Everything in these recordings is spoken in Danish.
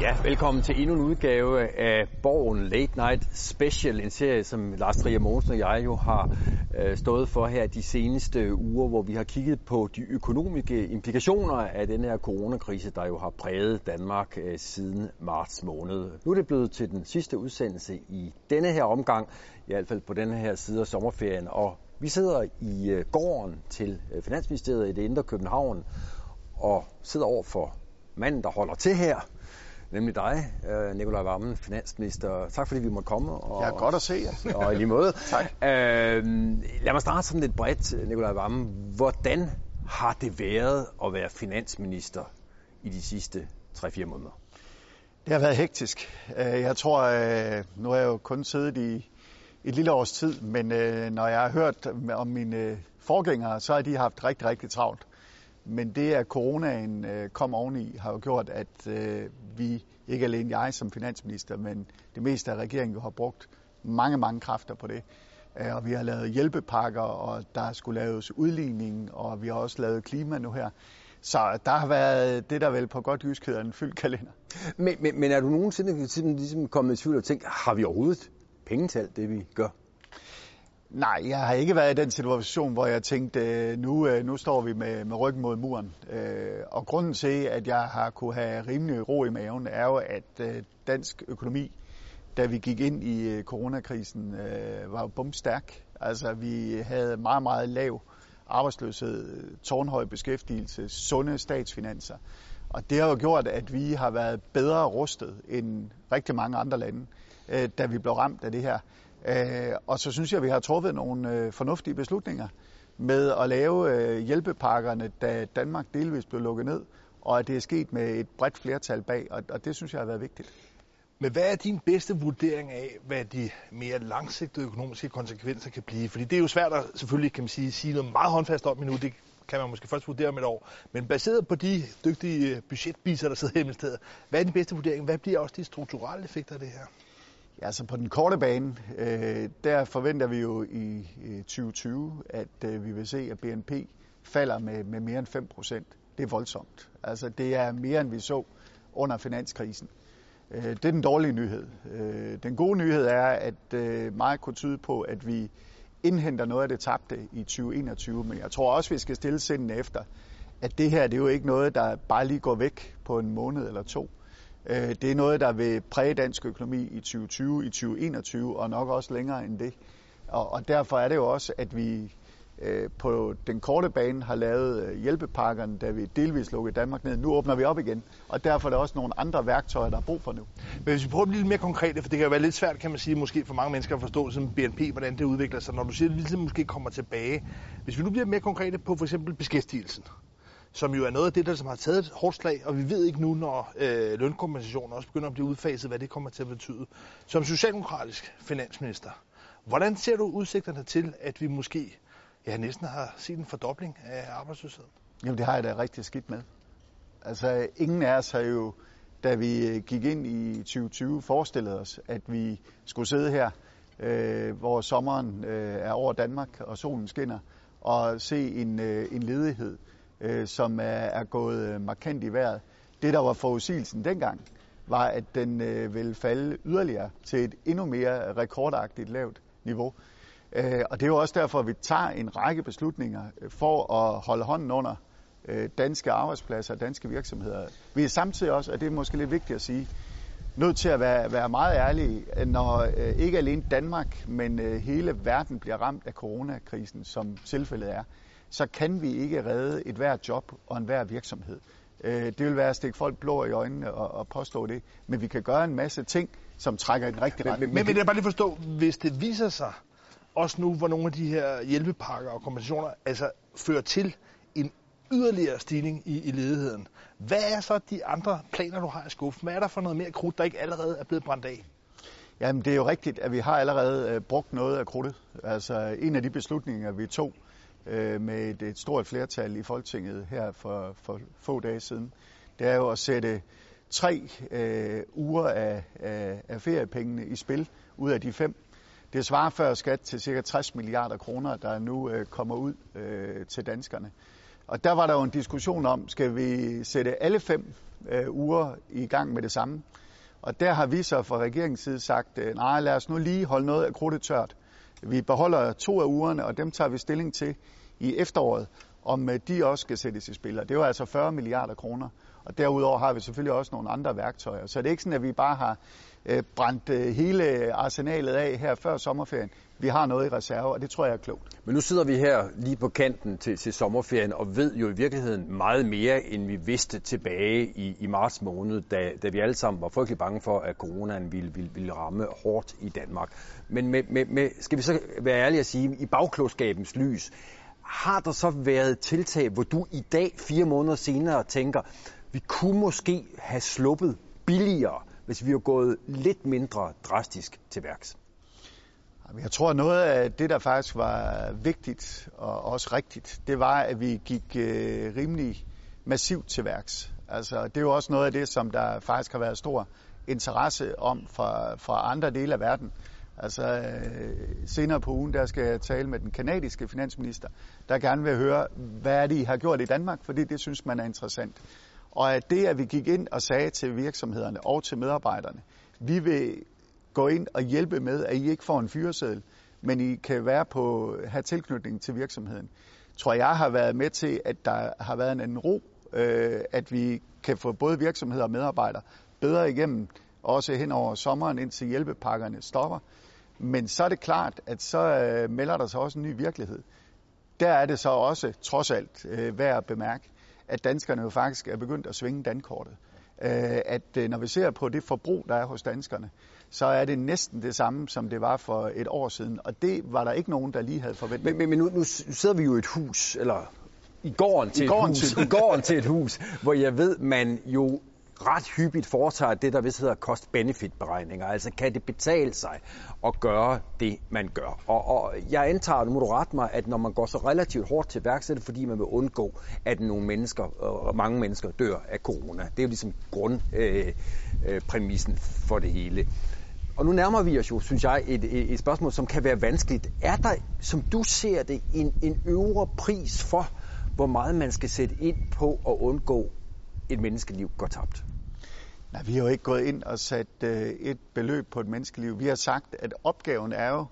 Ja, velkommen til endnu en udgave af Borgen Late Night Special, en serie, som Lars Trier Mogensen og jeg jo har øh, stået for her de seneste uger, hvor vi har kigget på de økonomiske implikationer af den her coronakrise, der jo har præget Danmark øh, siden marts måned. Nu er det blevet til den sidste udsendelse i denne her omgang, i hvert fald på denne her side af sommerferien, og vi sidder i øh, gården til øh, Finansministeriet i det indre København, og sidder over for manden, der holder til her, nemlig dig, øh, Nikolaj Vammen, finansminister. Tak fordi vi måtte komme. Og, ja, godt at se jer. og i lige måde. tak. Øh, lad mig starte sådan lidt bredt, Nikolaj Vammen. Hvordan har det været at være finansminister i de sidste 3-4 måneder? Det har været hektisk. Øh, jeg tror, øh, nu har jeg jo kun siddet i et lille års tid, men når jeg har hørt om mine forgængere, så har de haft rigtig, rigtig travlt. Men det, at coronaen kom oveni, har jo gjort, at vi, ikke alene jeg som finansminister, men det meste af regeringen har brugt mange, mange kræfter på det. Øh, og vi har lavet hjælpepakker, og der skulle laves udligning, og vi har også lavet klima nu her. Så der har været det, der vel på godt jysk hedder en fyldt kalender. Men, men, men er du nogensinde ligesom kommet i tvivl og tænkt, har vi overhovedet penge til alt det, vi gør? Nej, jeg har ikke været i den situation, hvor jeg tænkte, øh, nu, øh, nu står vi med, med ryggen mod muren. Øh, og grunden til, at jeg har kunne have rimelig ro i maven, er jo, at dansk økonomi, da vi gik ind i coronakrisen, var jo bumstærk. Altså, vi havde meget, meget lav arbejdsløshed, tårnhøj beskæftigelse, sunde statsfinanser. Og det har jo gjort, at vi har været bedre rustet end rigtig mange andre lande, da vi blev ramt af det her. Øh, og så synes jeg, at vi har truffet nogle øh, fornuftige beslutninger med at lave øh, hjælpepakkerne, da Danmark delvis blev lukket ned, og at det er sket med et bredt flertal bag, og det synes jeg har været vigtigt. Men hvad er din bedste vurdering af, hvad de mere langsigtede økonomiske konsekvenser kan blive? Fordi det er jo svært at selvfølgelig kan man sige, sige noget meget håndfast om endnu. Det kan man måske først vurdere om et år. Men baseret på de dygtige øh, budgetbiser, der sidder hjemme i stedet, hvad er din bedste vurdering? Hvad bliver også de strukturelle effekter af det her? Ja, så på den korte bane, øh, der forventer vi jo i, 2020, at øh, vi vil se, at BNP falder med, med mere end 5 procent. Det er voldsomt. Altså det er mere, end vi så under finanskrisen. Øh, det er den dårlige nyhed. Øh, den gode nyhed er, at øh, meget kunne tyde på, at vi indhenter noget af det tabte i 2021, men jeg tror også, vi skal stille sinden efter, at det her det er jo ikke noget, der bare lige går væk på en måned eller to. Øh, det er noget, der vil præge dansk økonomi i 2020, i 2021 og nok også længere end det. Og, og derfor er det jo også, at vi øh, på den korte bane har lavet øh, hjælpepakkerne, da vi delvis lukkede Danmark ned. Nu åbner vi op igen, og derfor er der også nogle andre værktøjer, der er brug for nu. Men hvis vi prøver at blive lidt mere konkrete, for det kan jo være lidt svært, kan man sige, måske for mange mennesker at forstå som BNP, hvordan det udvikler sig, når du siger, at det ligesom måske kommer tilbage. Hvis vi nu bliver mere konkrete på for eksempel beskæftigelsen, som jo er noget af det, der som har taget et hårdt slag, og vi ved ikke nu, når øh, lønkompensationen også begynder at blive udfaset, hvad det kommer til at betyde. Som socialdemokratisk finansminister, hvordan ser du udsigterne til, at vi måske ja, næsten har set en fordobling af arbejdsløsheden? Jamen det har jeg da rigtig skidt med. Altså ingen af os har jo, da vi øh, gik ind i 2020, forestillet os, at vi skulle sidde her, øh, hvor sommeren øh, er over Danmark, og solen skinner, og se en, øh, en ledighed, øh, som er, er gået øh, markant i vejret. Det, der var forudsigelsen dengang, var, at den øh, ville falde yderligere til et endnu mere rekordagtigt lavt niveau. Øh, og det er jo også derfor, at vi tager en række beslutninger øh, for at holde hånden under øh, danske arbejdspladser og danske virksomheder. Vi er samtidig også, og det er måske lidt vigtigt at sige, nødt til at være, være meget ærlige, når øh, ikke alene Danmark, men øh, hele verden bliver ramt af coronakrisen, som tilfældet er så kan vi ikke redde et hvert job og en hver virksomhed. Øh, det vil være at stikke folk blå i øjnene og, og påstå det. Men vi kan gøre en masse ting, som trækker i den rigtige retning. Men, men, men jeg bare lige forstå, hvis det viser sig, også nu, hvor nogle af de her hjælpepakker og kompensationer altså fører til en yderligere stigning i, i ledigheden. Hvad er så de andre planer, du har i skuffen? Hvad er der for noget mere krudt, der ikke allerede er blevet brændt af? Jamen, det er jo rigtigt, at vi har allerede øh, brugt noget af krudtet. Altså, en af de beslutninger, vi tog øh, med et, et stort flertal i Folketinget her for, for få dage siden, det er jo at sætte tre øh, uger af, af, af feriepengene i spil ud af de fem. Det svarer før skat til ca. 60 milliarder kroner, der nu øh, kommer ud øh, til danskerne. Og der var der jo en diskussion om, skal vi sætte alle fem øh, uger i gang med det samme? Og der har vi så fra regeringens side sagt, øh, nej, lad os nu lige holde noget af krudtet tørt. Vi beholder to af ugerne, og dem tager vi stilling til i efteråret, om øh, de også skal sættes i spil. Og det var altså 40 milliarder kroner. Og derudover har vi selvfølgelig også nogle andre værktøjer. Så det er ikke sådan, at vi bare har øh, brændt øh, hele arsenalet af her før sommerferien. Vi har noget i reserve, og det tror jeg er klogt. Men nu sidder vi her lige på kanten til, til sommerferien og ved jo i virkeligheden meget mere, end vi vidste tilbage i, i marts måned, da, da vi alle sammen var frygtelig bange for, at coronaen ville, ville, ville ramme hårdt i Danmark. Men med, med, med, skal vi så være ærlige at sige, i bagklodskabens lys, har der så været tiltag, hvor du i dag, fire måneder senere, tænker, vi kunne måske have sluppet billigere, hvis vi var gået lidt mindre drastisk til værks? Jeg tror, noget af det, der faktisk var vigtigt og også rigtigt, det var, at vi gik øh, rimelig massivt til værks. Altså, det er jo også noget af det, som der faktisk har været stor interesse om fra, fra andre dele af verden. Altså, øh, senere på ugen, der skal jeg tale med den kanadiske finansminister, der gerne vil høre, hvad er det, I har gjort i Danmark, fordi det synes man er interessant. Og at det, at vi gik ind og sagde til virksomhederne og til medarbejderne, vi vil gå ind og hjælpe med, at I ikke får en fyreseddel, men I kan være på, have tilknytning til virksomheden, tror jeg har været med til, at der har været en anden ro, øh, at vi kan få både virksomheder og medarbejdere bedre igennem, også hen over sommeren, indtil hjælpepakkerne stopper. Men så er det klart, at så øh, melder der sig også en ny virkelighed. Der er det så også, trods alt, øh, værd at bemærke, at danskerne jo faktisk er begyndt at svinge dankortet. Øh, at øh, når vi ser på det forbrug, der er hos danskerne, så er det næsten det samme, som det var for et år siden. Og det var der ikke nogen, der lige havde forventet. Men, men, men nu, nu sidder vi jo i et hus, eller i gården til, I gården et, hus, til. i gården til et hus, hvor jeg ved, man jo ret hyppigt foretager det, der vist hedder cost-benefit-beregninger. Altså, kan det betale sig at gøre det, man gør? Og, og jeg antager, nu må du rette mig, at når man går så relativt hårdt til værk, er det fordi, man vil undgå, at nogle mennesker, øh, og mange mennesker, dør af corona. Det er jo ligesom grundpræmissen øh, øh, for det hele. Og nu nærmer vi os jo, synes jeg, et, et, et spørgsmål, som kan være vanskeligt. Er der, som du ser det, en, en øvre pris for, hvor meget man skal sætte ind på at undgå et menneskeliv går tabt? Nej, vi har jo ikke gået ind og sat øh, et beløb på et menneskeliv. Vi har sagt, at opgaven er jo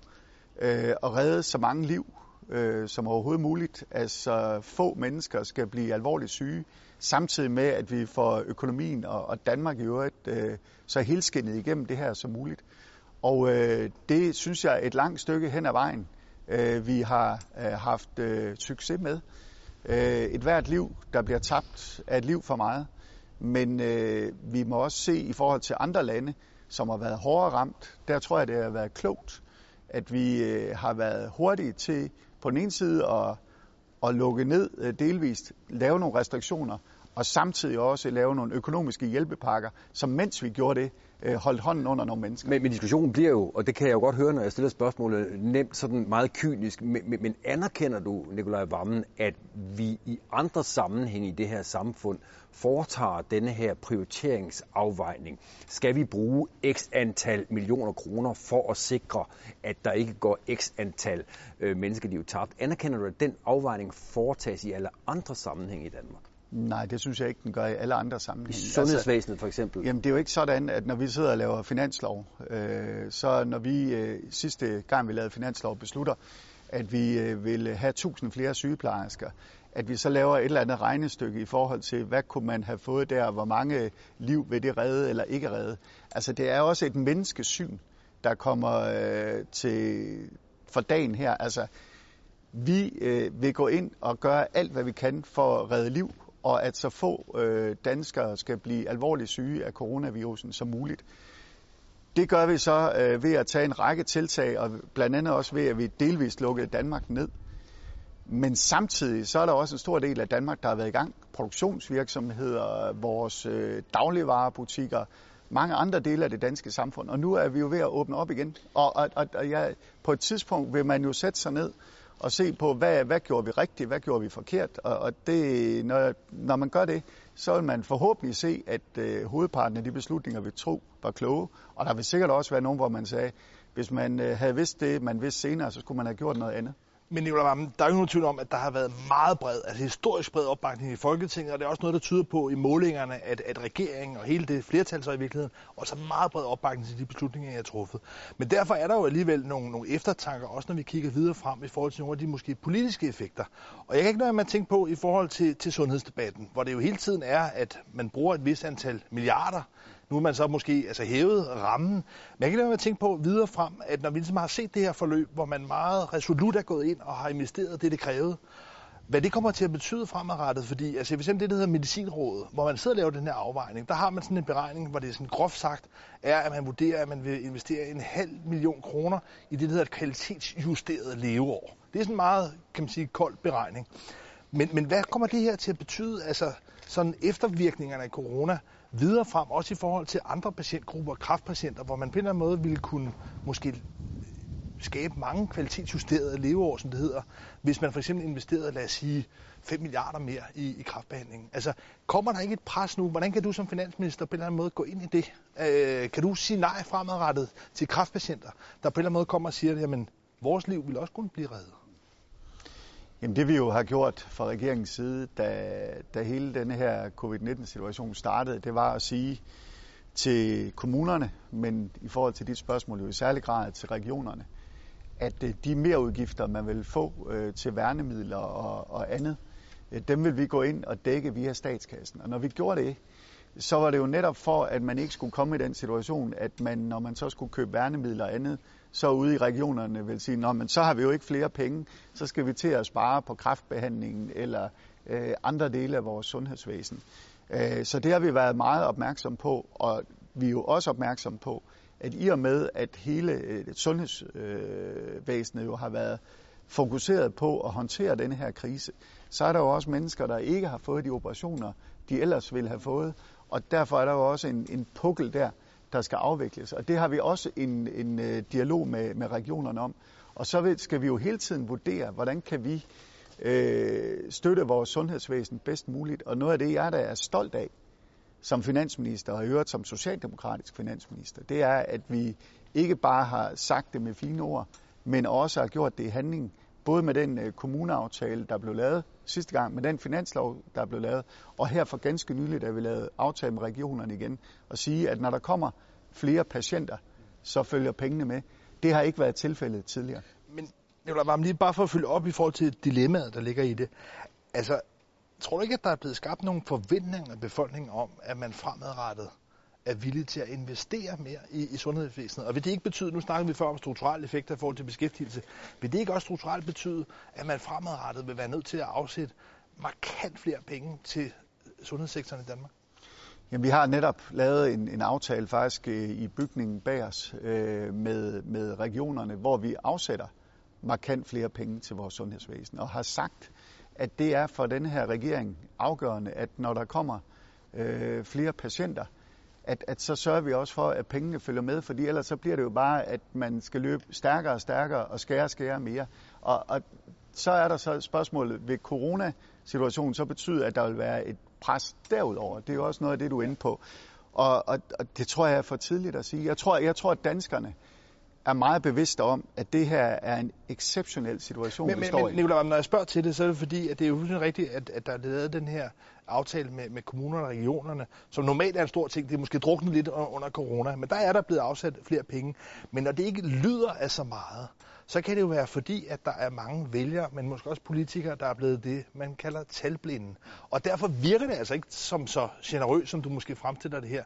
øh, at redde så mange liv øh, som overhovedet muligt. Altså få mennesker skal blive alvorligt syge, samtidig med, at vi får økonomien og, og Danmark i øvrigt øh, så helskindet igennem det her som muligt. Og øh, det synes jeg er et langt stykke hen ad vejen, øh, vi har øh, haft øh, succes med. Øh, et hvert liv, der bliver tabt, er et liv for meget. Men øh, vi må også se i forhold til andre lande, som har været hårdere ramt, der tror jeg, det har været klogt, at vi øh, har været hurtige til på den ene side at, at lukke ned øh, delvist, lave nogle restriktioner, og samtidig også lave nogle økonomiske hjælpepakker, som mens vi gjorde det, øh, holdt hånden under nogle mennesker. Men, men diskussionen bliver jo, og det kan jeg jo godt høre, når jeg stiller spørgsmålet, nemt sådan meget kynisk, men, men, men anerkender du, Nikolaj Vammen, at vi i andre sammenhæng i det her samfund foretager denne her prioriteringsafvejning? Skal vi bruge x antal millioner kroner for at sikre, at der ikke går x antal øh, menneskeliv tabt? Anerkender du, at den afvejning foretages i alle andre sammenhæng i Danmark? Nej, det synes jeg ikke, den gør i alle andre sammenhænge. I sundhedsvæsenet for eksempel? Jamen, det er jo ikke sådan, at når vi sidder og laver finanslov, øh, så når vi øh, sidste gang, vi lavede finanslov, beslutter, at vi øh, vil have 1000 flere sygeplejersker, at vi så laver et eller andet regnestykke i forhold til, hvad kunne man have fået der, hvor mange liv vil det redde eller ikke redde. Altså, det er også et menneskesyn, der kommer øh, til for dagen her. Altså, vi øh, vil gå ind og gøre alt, hvad vi kan for at redde liv, og at så få øh, danskere skal blive alvorligt syge af coronavirusen som muligt. Det gør vi så øh, ved at tage en række tiltag, og blandt andet også ved, at vi delvist lukkede Danmark ned. Men samtidig så er der også en stor del af Danmark, der har været i gang. Produktionsvirksomheder, vores øh, dagligvarerbutikker, mange andre dele af det danske samfund. Og nu er vi jo ved at åbne op igen. Og, og, og, og ja, på et tidspunkt vil man jo sætte sig ned og se på, hvad, hvad gjorde vi rigtigt, hvad gjorde vi forkert. Og, og det, når, når man gør det, så vil man forhåbentlig se, at øh, hovedparten af de beslutninger, vi tog, var kloge. Og der vil sikkert også være nogen, hvor man sagde, hvis man øh, havde vidst det, man vidste senere, så skulle man have gjort noget andet. Men Nicolai Vammen, der er jo nogen tvivl om, at der har været meget bred, altså historisk bred opbakning i Folketinget, og det er også noget, der tyder på i målingerne, at, at regeringen og hele det flertal så i virkeligheden også har meget bred opbakning til de beslutninger, jeg har truffet. Men derfor er der jo alligevel nogle, nogle eftertanker, også når vi kigger videre frem i forhold til nogle af de måske politiske effekter. Og jeg kan ikke noget med at tænke på i forhold til, til sundhedsdebatten, hvor det jo hele tiden er, at man bruger et vis antal milliarder nu er man så måske altså hævet rammen. Men jeg kan lade at tænke på videre frem, at når vi ligesom har set det her forløb, hvor man meget resolut er gået ind og har investeret det, det krævede, hvad det kommer til at betyde fremadrettet, fordi altså, for eksempel det, der hedder medicinrådet, hvor man sidder og laver den her afvejning, der har man sådan en beregning, hvor det er sådan groft sagt, er, at man vurderer, at man vil investere en halv million kroner i det, der hedder et kvalitetsjusteret leveår. Det er sådan en meget, kan man sige, kold beregning. Men, men hvad kommer det her til at betyde, altså sådan eftervirkningerne af corona, videre frem, også i forhold til andre patientgrupper, kraftpatienter, hvor man på en eller anden måde ville kunne måske skabe mange kvalitetsjusterede leveår, som det hedder, hvis man for eksempel investerede, lad os sige, 5 milliarder mere i, i kraftbehandlingen. Altså, kommer der ikke et pres nu? Hvordan kan du som finansminister på en eller anden måde gå ind i det? Øh, kan du sige nej fremadrettet til kraftpatienter, der på en eller anden måde kommer og siger, jamen, vores liv vil også kunne blive reddet? Jamen det vi jo har gjort fra regeringens side, da, da hele denne her covid-19-situation startede, det var at sige til kommunerne, men i forhold til dit spørgsmål jo i særlig grad til regionerne, at de de merudgifter, man vil få øh, til værnemidler og, og andet, øh, dem vil vi gå ind og dække via statskassen. Og når vi gjorde det, så var det jo netop for, at man ikke skulle komme i den situation, at man, når man så skulle købe værnemidler og andet, så ude i regionerne vil sige, Nå, men så har vi jo ikke flere penge, så skal vi til at spare på kræftbehandlingen eller øh, andre dele af vores sundhedsvæsen. Øh, så det har vi været meget opmærksom på, og vi er jo også opmærksom på, at i og med, at hele øh, sundhedsvæsenet jo har været fokuseret på at håndtere denne her krise, så er der jo også mennesker, der ikke har fået de operationer, de ellers ville have fået, og derfor er der jo også en, en pukkel der, der skal afvikles. Og det har vi også en, en øh, dialog med, med regionerne om. Og så skal vi jo hele tiden vurdere, hvordan kan vi øh, støtte vores sundhedsvæsen bedst muligt. Og noget af det, jeg der er stolt af som finansminister, og i øvrigt som socialdemokratisk finansminister, det er, at vi ikke bare har sagt det med fine ord, men også har gjort det i handling både med den øh, kommuneaftale, der blev lavet sidste gang, med den finanslov, der blev lavet, og her for ganske nyligt, da vi lavede aftale med regionerne igen, og sige, at når der kommer flere patienter, så følger pengene med. Det har ikke været tilfældet tidligere. Men jeg vil lige bare for at følge op i forhold til dilemmaet, der ligger i det. Altså, tror du ikke, at der er blevet skabt nogle forventninger af befolkningen om, at man fremadrettet er villige til at investere mere i, i sundhedsvæsenet. Og vil det ikke betyde, nu snakker vi før om strukturelle effekter i forhold til beskæftigelse, vil det ikke også strukturelt betyde, at man fremadrettet vil være nødt til at afsætte markant flere penge til sundhedssektoren i Danmark? Jamen, vi har netop lavet en, en aftale faktisk øh, i bygningen bag os øh, med, med regionerne, hvor vi afsætter markant flere penge til vores sundhedsvæsen, og har sagt, at det er for den her regering afgørende, at når der kommer øh, flere patienter, at, at så sørger vi også for, at pengene følger med, fordi ellers så bliver det jo bare, at man skal løbe stærkere og stærkere og skære og skære mere. Og, og så er der så spørgsmålet, ved coronasituationen så betyder, at der vil være et pres derudover. Det er jo også noget af det, du er inde på. Og, og, og det tror jeg er for tidligt at sige. Jeg tror, jeg tror at danskerne er meget bevidste om, at det her er en exceptionel situation, men, vi står men, i. Nicolai, når jeg spørger til det, så er det fordi, at det er jo rigtigt, at, at der er lavet den her aftale med, med kommunerne og regionerne, som normalt er en stor ting. Det er måske druknet lidt under corona, men der er der blevet afsat flere penge. Men når det ikke lyder af så meget, så kan det jo være fordi, at der er mange vælgere, men måske også politikere, der er blevet det, man kalder talblinde. Og derfor virker det altså ikke som så generøst, som du måske fremstiller det her.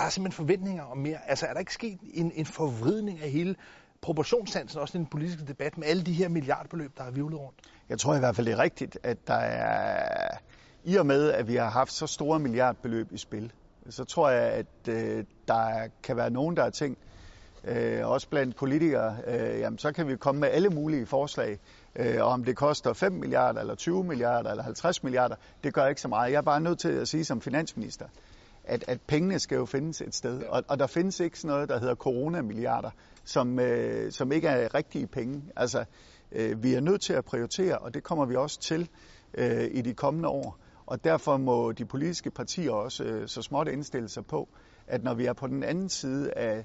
Der er simpelthen forventninger om mere. Altså er der ikke sket en, en forvridning af hele proportionssansen, også i den politiske debat, med alle de her milliardbeløb, der har vivlet rundt? Jeg tror i hvert fald, det er rigtigt, at der er i og med, at vi har haft så store milliardbeløb i spil, så tror jeg, at øh, der kan være nogen, der har tænkt, øh, også blandt politikere, øh, jamen så kan vi komme med alle mulige forslag. Øh, og om det koster 5 milliarder, eller 20 milliarder, eller 50 milliarder, det gør ikke så meget. Jeg er bare nødt til at sige som finansminister, at, at pengene skal jo findes et sted. Og, og der findes ikke sådan noget, der hedder coronamilliarder, som, øh, som ikke er rigtige penge. Altså, øh, vi er nødt til at prioritere, og det kommer vi også til øh, i de kommende år. Og derfor må de politiske partier også øh, så småt indstille sig på, at når vi er på den anden side af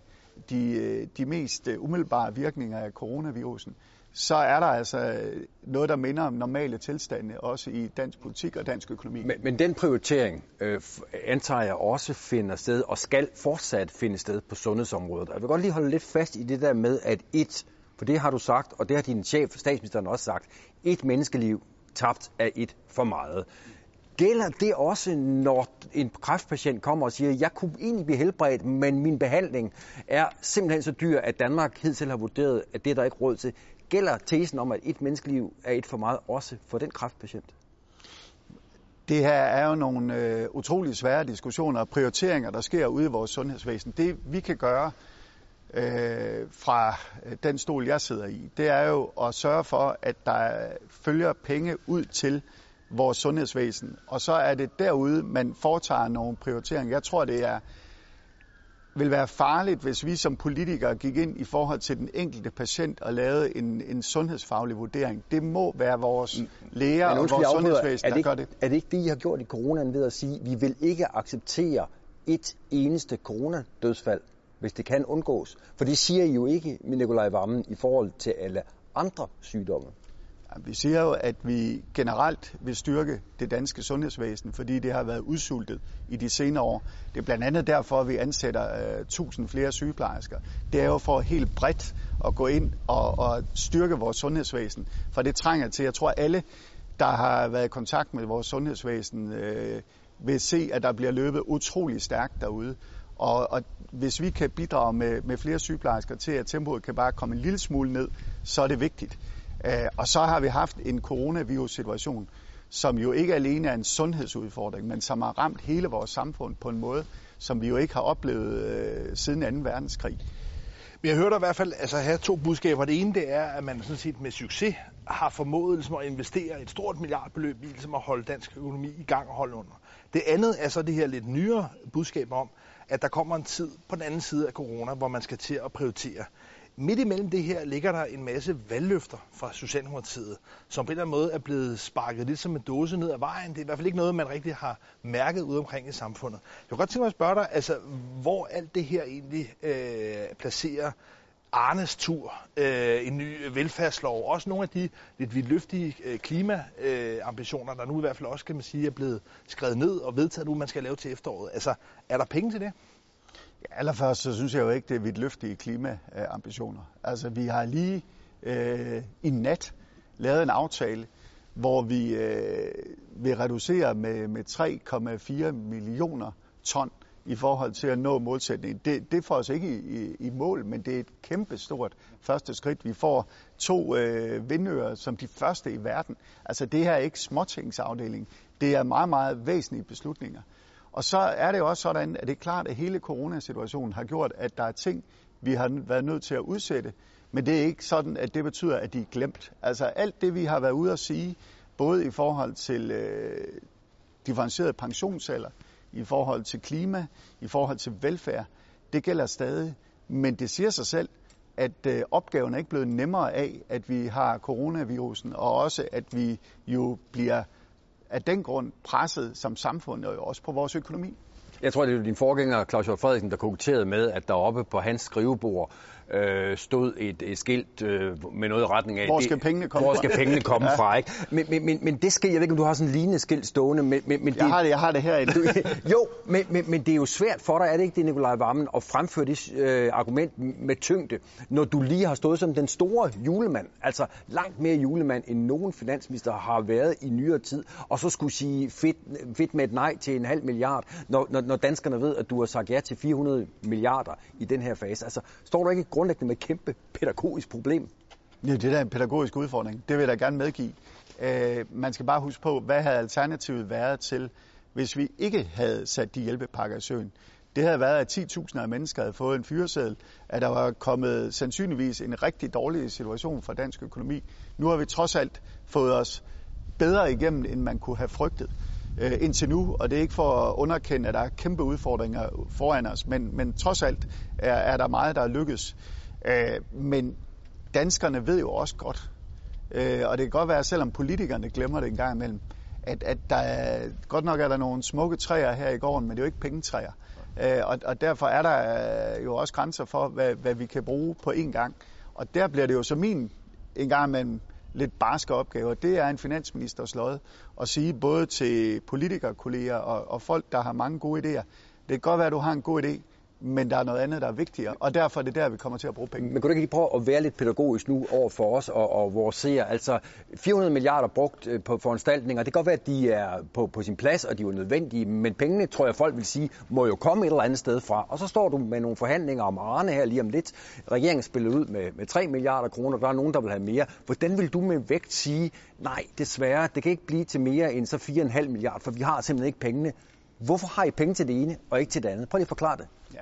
de, øh, de mest øh, umiddelbare virkninger af coronavirusen, så er der altså øh, noget, der minder om normale tilstande, også i dansk politik og dansk økonomi. Men, men den prioritering øh, antager jeg også finder sted, og skal fortsat finde sted på sundhedsområdet. Jeg vil godt lige holde lidt fast i det der med, at et, for det har du sagt, og det har din chef, statsministeren også sagt, et menneskeliv tabt er et for meget. Gælder det også, når en kræftpatient kommer og siger, jeg kunne egentlig blive helbredt, men min behandling er simpelthen så dyr, at Danmark hidtil har vurderet, at det er der ikke råd til. Gælder tesen om, at et menneskeliv er et for meget også for den kræftpatient? Det her er jo nogle øh, utrolig svære diskussioner og prioriteringer, der sker ude i vores sundhedsvæsen. Det vi kan gøre øh, fra den stol, jeg sidder i, det er jo at sørge for, at der følger penge ud til vores sundhedsvæsen. Og så er det derude, man foretager nogle prioriteringer. Jeg tror, det er vil være farligt, hvis vi som politikere gik ind i forhold til den enkelte patient og lavede en, en sundhedsfaglig vurdering. Det må være vores læger og vores sundhedsvæsen, der gør det. Er det ikke det, I har gjort i coronaen ved at sige, at vi vil ikke acceptere et eneste coronadødsfald, hvis det kan undgås? For det siger I jo ikke Nikolaj Vammen i forhold til alle andre sygdomme. Vi siger jo, at vi generelt vil styrke det danske sundhedsvæsen, fordi det har været udsultet i de senere år. Det er blandt andet derfor, at vi ansætter øh, uh, 1000 flere sygeplejersker. Det er jo for helt bredt at gå ind og, og styrke vores sundhedsvæsen, for det trænger til. Jeg tror, alle, der har været i kontakt med vores sundhedsvæsen, uh, vil se, at der bliver løbet utrolig stærkt derude. Og, og hvis vi kan bidrage med, med flere sygeplejersker til, at tempoet kan bare komme en lille smule ned, så er det vigtigt. Øh, og så har vi haft en coronavirus-situation, som jo ikke alene er en sundhedsudfordring, men som har ramt hele vores samfund på en måde, som vi jo ikke har oplevet øh, siden 2. verdenskrig. Men jeg hørte i hvert fald altså, have to budskaber. Det ene det er, at man sådan set med succes har formået ligesom, at investere et stort milliardbeløb i ligesom, at holde dansk økonomi i gang og holde under. Det andet er så det her lidt nyere budskab om, at der kommer en tid på den anden side af corona, hvor man skal til at prioritere. Midt imellem det her ligger der en masse valgløfter fra Socialdemokratiet, som på en eller anden måde er blevet sparket lidt som en dåse ned ad vejen. Det er i hvert fald ikke noget, man rigtig har mærket ude omkring i samfundet. Jeg kunne godt tænke mig at spørge dig, altså, hvor alt det her egentlig øh, placerer Arnes tur, øh, en ny velfærdslov, også nogle af de lidt vidtløftige øh, klimaambitioner, øh, der nu i hvert fald også, kan man sige, er blevet skrevet ned og vedtaget nu, man skal lave til efteråret. Altså, er der penge til det? Allerførst så synes jeg jo ikke, det er vidt løftige klimaambitioner. Altså, vi har lige øh, i nat lavet en aftale, hvor vi øh, vil reducere med, med 3,4 millioner ton i forhold til at nå målsætningen. Det, det får os ikke i, i, i mål, men det er et kæmpe stort første skridt. Vi får to øh, vindører som de første i verden. Altså det her er ikke småtingsafdeling. Det er meget, meget væsentlige beslutninger. Og så er det også sådan, at det er klart, at hele coronasituationen har gjort, at der er ting, vi har været nødt til at udsætte. Men det er ikke sådan, at det betyder, at de er glemt. Altså alt det, vi har været ude at sige, både i forhold til øh, differentieret pensionsalder, i forhold til klima, i forhold til velfærd, det gælder stadig. Men det siger sig selv, at øh, opgaven er ikke blevet nemmere af, at vi har coronavirusen, og også at vi jo bliver af den grund presset som samfund og også på vores økonomi. Jeg tror, det er din forgænger, Claus Hjort Frederiksen, der koketterede med, at der oppe på hans skrivebord øh, stod et, et skilt øh, med noget i retning af... Hvor skal pengene komme hvor fra? Hvor skal pengene komme ja. fra, ikke? Men, men, men, men det skal, jeg ved ikke, om du har sådan en lignende skilt stående, men... men, men jeg, det, har det, jeg har det herinde. Du, jo, men, men, men det er jo svært for dig, er det ikke det, Nikolaj Vammen, at fremføre det øh, argument med tyngde, når du lige har stået som den store julemand, altså langt mere julemand, end nogen finansminister har været i nyere tid, og så skulle sige fedt, fedt med et nej til en halv milliard, når, når, når danskerne ved, at du har sagt ja til 400 milliarder i den her fase. Altså, står du ikke grundlæggende med et kæmpe pædagogisk problem. Ja, det er en pædagogisk udfordring. Det vil jeg da gerne medgive. Øh, man skal bare huske på, hvad havde alternativet været til, hvis vi ikke havde sat de hjælpepakker i søen. Det havde været, at 10.000 af mennesker havde fået en fyreseddel, at der var kommet sandsynligvis en rigtig dårlig situation for dansk økonomi. Nu har vi trods alt fået os bedre igennem, end man kunne have frygtet øh, indtil nu, og det er ikke for at underkende, at der er kæmpe udfordringer foran os, men, men trods alt er, er der meget, der er lykkes. Øh, men danskerne ved jo også godt, øh, og det kan godt være, selvom politikerne glemmer det en gang imellem, at, at der er, godt nok er der nogle smukke træer her i gården, men det er jo ikke pengetræer. Øh, og, og derfor er der øh, jo også grænser for, hvad, hvad vi kan bruge på én gang. Og der bliver det jo så min en gang imellem lidt barske opgaver. Det er en finansministers lod at sige både til politikerkolleger og, og folk, der har mange gode idéer. Det kan godt være, at du har en god idé, men der er noget andet, der er vigtigere, og derfor er det der, vi kommer til at bruge penge. Men kunne du ikke lige prøve at være lidt pædagogisk nu over for os og, og vores seere? Altså 400 milliarder brugt øh, på foranstaltninger, det kan godt være, at de er på, på sin plads, og de er nødvendige, men pengene, tror jeg folk vil sige, må jo komme et eller andet sted fra. Og så står du med nogle forhandlinger om Arne her lige om lidt. Regeringen spiller ud med, med 3 milliarder kroner, der er nogen, der vil have mere. Hvordan vil du med vægt sige, nej, desværre, det kan ikke blive til mere end så 4,5 milliarder, for vi har simpelthen ikke pengene. Hvorfor har I penge til det ene og ikke til det andet? Prøv lige at forklare det. Ja.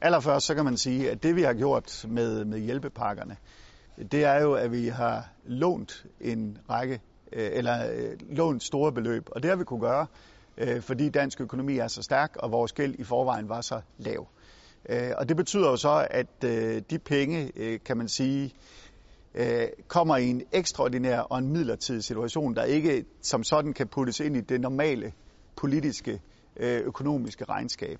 Allerførst så kan man sige, at det vi har gjort med, med hjælpepakkerne, det er jo, at vi har lånt en række, øh, eller øh, lånt store beløb. Og det har vi kunne gøre, øh, fordi dansk økonomi er så stærk, og vores gæld i forvejen var så lav. Og det betyder jo så, at de penge, kan man sige, kommer i en ekstraordinær og en midlertidig situation, der ikke som sådan kan puttes ind i det normale politiske Øh, økonomiske regnskab.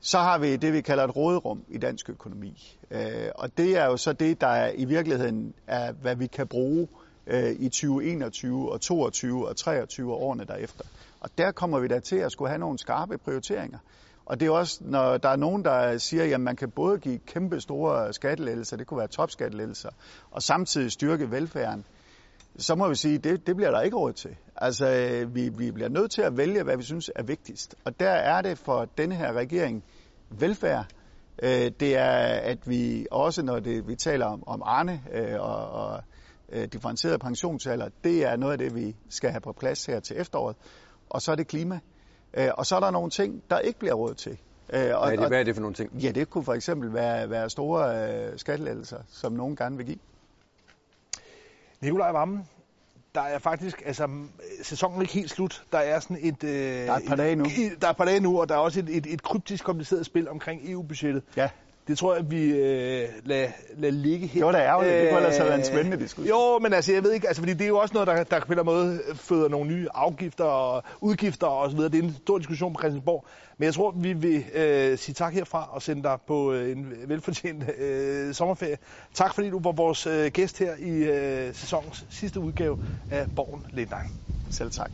Så har vi det, vi kalder et råderum i dansk økonomi. Øh, og det er jo så det, der i virkeligheden er, hvad vi kan bruge øh, i 2021 og 22 og 23 og årene derefter. Og der kommer vi da til at skulle have nogle skarpe prioriteringer. Og det er også, når der er nogen, der siger, at man kan både give kæmpe store skattelettelser, det kunne være topskattelettelser, og samtidig styrke velfærden, så må vi sige, at det, det bliver der ikke råd til. Altså, vi, vi bliver nødt til at vælge, hvad vi synes er vigtigst. Og der er det for denne her regering velfærd. Øh, det er, at vi også, når det, vi taler om, om Arne øh, og, og øh, differentieret pensionsalder, det er noget af det, vi skal have på plads her til efteråret. Og så er det klima. Og så er der nogle ting, der ikke bliver råd til. Og, hvad, er det, hvad er det for nogle ting? Ja, det kunne for eksempel være, være store skattelettelser, som nogen gerne vil give. Nikolaj Vammen, der er faktisk, altså sæsonen er ikke helt slut. Der er sådan et... Øh, der er et par dage nu. Et, der er et par dage nu, og der er også et, et, et kryptisk kompliceret spil omkring EU-budgettet. Ja. Det tror jeg, vi øh, lader, lad ligge her. Det var da ærgerligt. det kunne ellers have været en spændende diskussion. Jo, men altså, jeg ved ikke, altså, fordi det er jo også noget, der, der på en måde føder nogle nye afgifter og udgifter og så videre. Det er en stor diskussion på Christiansborg. Men jeg tror, vi vil øh, sige tak herfra og sende dig på øh, en velfortjent øh, sommerferie. Tak fordi du var vores øh, gæst her i øh, sæsonens sidste udgave af Borgen Late Selv tak.